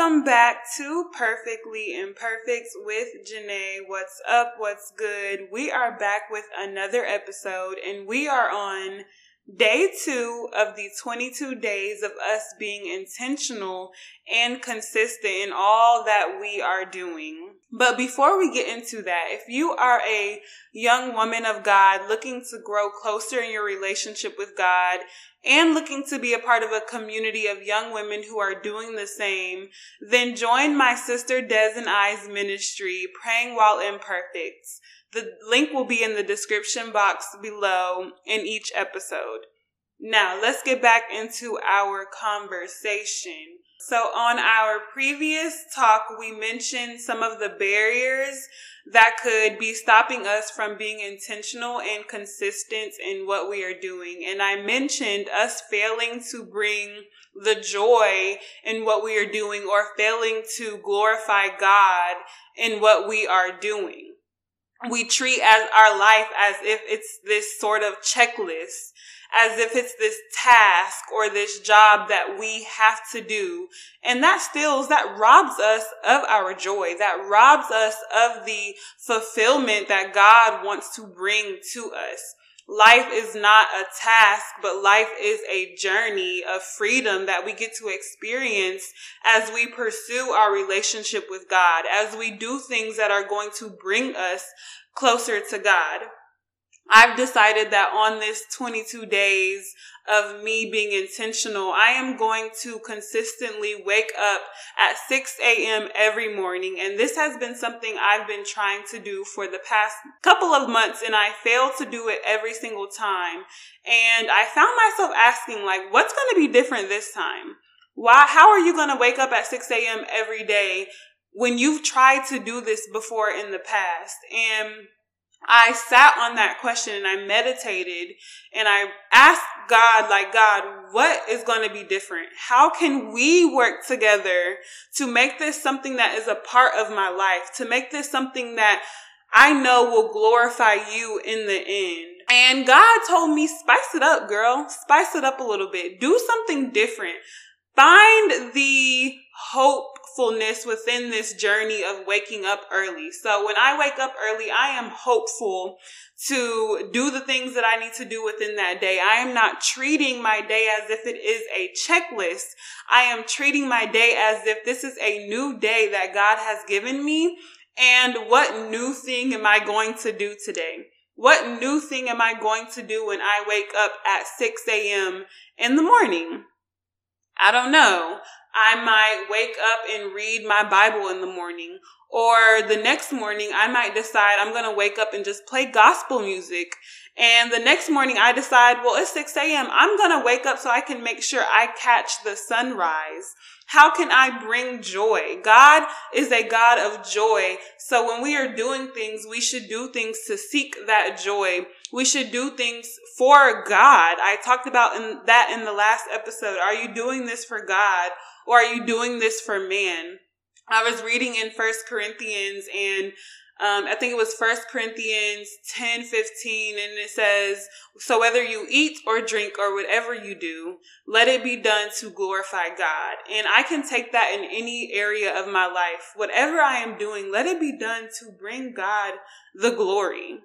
Welcome back to Perfectly Imperfect with Janae. What's up? What's good? We are back with another episode and we are on day two of the 22 days of us being intentional and consistent in all that we are doing. But before we get into that, if you are a young woman of God looking to grow closer in your relationship with God and looking to be a part of a community of young women who are doing the same, then join my sister Des and I's ministry, Praying While Imperfect. The link will be in the description box below in each episode. Now, let's get back into our conversation. So, on our previous talk, we mentioned some of the barriers that could be stopping us from being intentional and consistent in what we are doing. And I mentioned us failing to bring the joy in what we are doing or failing to glorify God in what we are doing. We treat as our life as if it's this sort of checklist as if it's this task or this job that we have to do. And that steals, that robs us of our joy, that robs us of the fulfillment that God wants to bring to us. Life is not a task, but life is a journey of freedom that we get to experience as we pursue our relationship with God, as we do things that are going to bring us closer to God. I've decided that on this 22 days of me being intentional, I am going to consistently wake up at 6 a.m. every morning. And this has been something I've been trying to do for the past couple of months and I fail to do it every single time. And I found myself asking like, what's going to be different this time? Why, how are you going to wake up at 6 a.m. every day when you've tried to do this before in the past? And I sat on that question and I meditated and I asked God, like, God, what is going to be different? How can we work together to make this something that is a part of my life, to make this something that I know will glorify you in the end? And God told me, spice it up, girl. Spice it up a little bit. Do something different. Find the hopefulness within this journey of waking up early. So when I wake up early, I am hopeful to do the things that I need to do within that day. I am not treating my day as if it is a checklist. I am treating my day as if this is a new day that God has given me. And what new thing am I going to do today? What new thing am I going to do when I wake up at 6 a.m. in the morning? I don't know. I might wake up and read my Bible in the morning. Or the next morning, I might decide I'm going to wake up and just play gospel music. And the next morning, I decide, well, it's 6 a.m. I'm going to wake up so I can make sure I catch the sunrise. How can I bring joy? God is a God of joy. So when we are doing things, we should do things to seek that joy. We should do things for God. I talked about in that in the last episode. Are you doing this for God or are you doing this for man? I was reading in First Corinthians and um, I think it was First Corinthians 10 15, and it says, So whether you eat or drink or whatever you do, let it be done to glorify God. And I can take that in any area of my life. Whatever I am doing, let it be done to bring God the glory.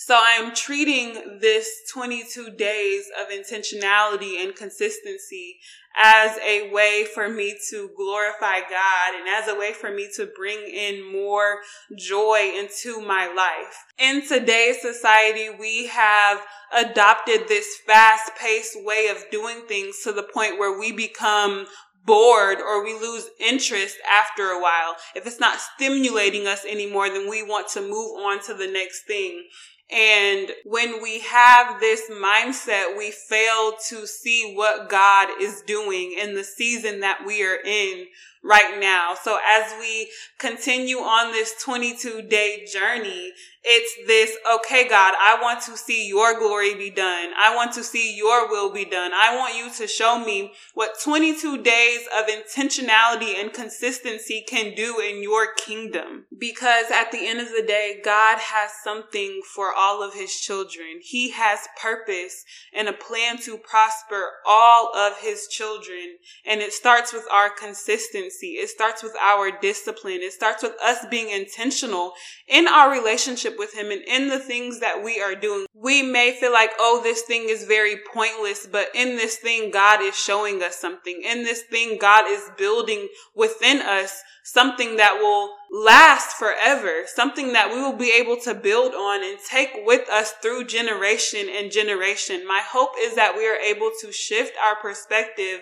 So I am treating this 22 days of intentionality and consistency as a way for me to glorify God and as a way for me to bring in more joy into my life. In today's society, we have adopted this fast paced way of doing things to the point where we become bored or we lose interest after a while. If it's not stimulating us anymore, then we want to move on to the next thing. And when we have this mindset, we fail to see what God is doing in the season that we are in right now. So as we continue on this 22 day journey, it's this, okay, God, I want to see your glory be done. I want to see your will be done. I want you to show me what 22 days of intentionality and consistency can do in your kingdom. Because at the end of the day, God has something for all of his children. He has purpose and a plan to prosper all of his children. And it starts with our consistency. It starts with our discipline. It starts with us being intentional in our relationship with him and in the things that we are doing. We may feel like, oh, this thing is very pointless, but in this thing, God is showing us something. In this thing, God is building within us something that will last forever, something that we will be able to build on and take with us through generation and generation. My hope is that we are able to shift our perspective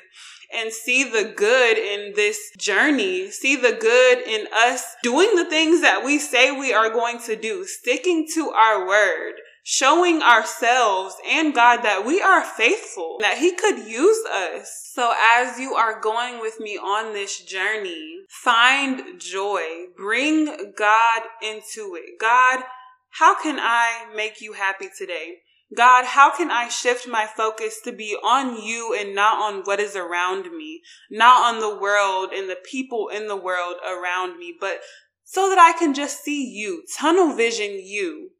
and see the good in this journey, see the good in us doing the things that we say we are going to do, sticking to our word, showing ourselves and God that we are faithful, that He could use us. So as you are going with me on this journey, find joy, bring God into it. God, how can I make you happy today? God, how can I shift my focus to be on you and not on what is around me, not on the world and the people in the world around me, but so that I can just see you, tunnel vision you.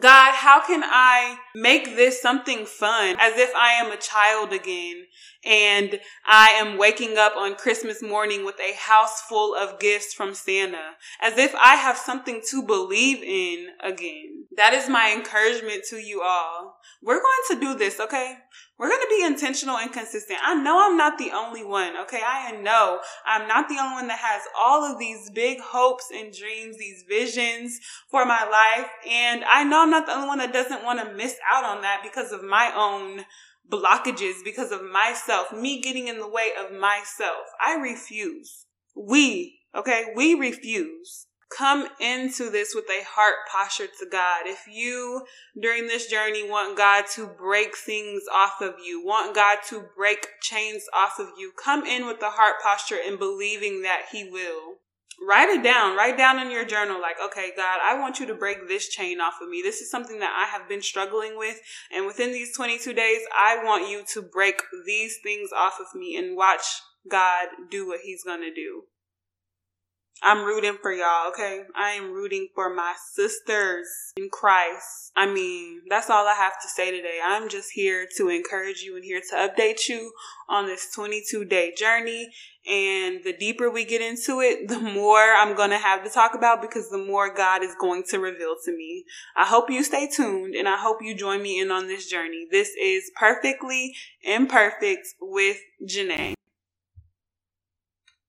God, how can I make this something fun as if I am a child again and I am waking up on Christmas morning with a house full of gifts from Santa as if I have something to believe in again? That is my encouragement to you all. We're going to do this, okay? We're going to be intentional and consistent. I know I'm not the only one, okay? I know I'm not the only one that has all of these big hopes and dreams, these visions for my life. And I know I'm not the only one that doesn't want to miss out on that because of my own blockages, because of myself, me getting in the way of myself. I refuse. We, okay? We refuse come into this with a heart posture to God. If you during this journey want God to break things off of you, want God to break chains off of you, come in with the heart posture and believing that He will. Write it down. Write down in your journal, like, okay, God, I want you to break this chain off of me. This is something that I have been struggling with. And within these 22 days, I want you to break these things off of me and watch God do what He's going to do. I'm rooting for y'all, okay? I am rooting for my sisters in Christ. I mean, that's all I have to say today. I'm just here to encourage you and here to update you on this 22 day journey. And the deeper we get into it, the more I'm going to have to talk about because the more God is going to reveal to me. I hope you stay tuned and I hope you join me in on this journey. This is Perfectly Imperfect with Janae.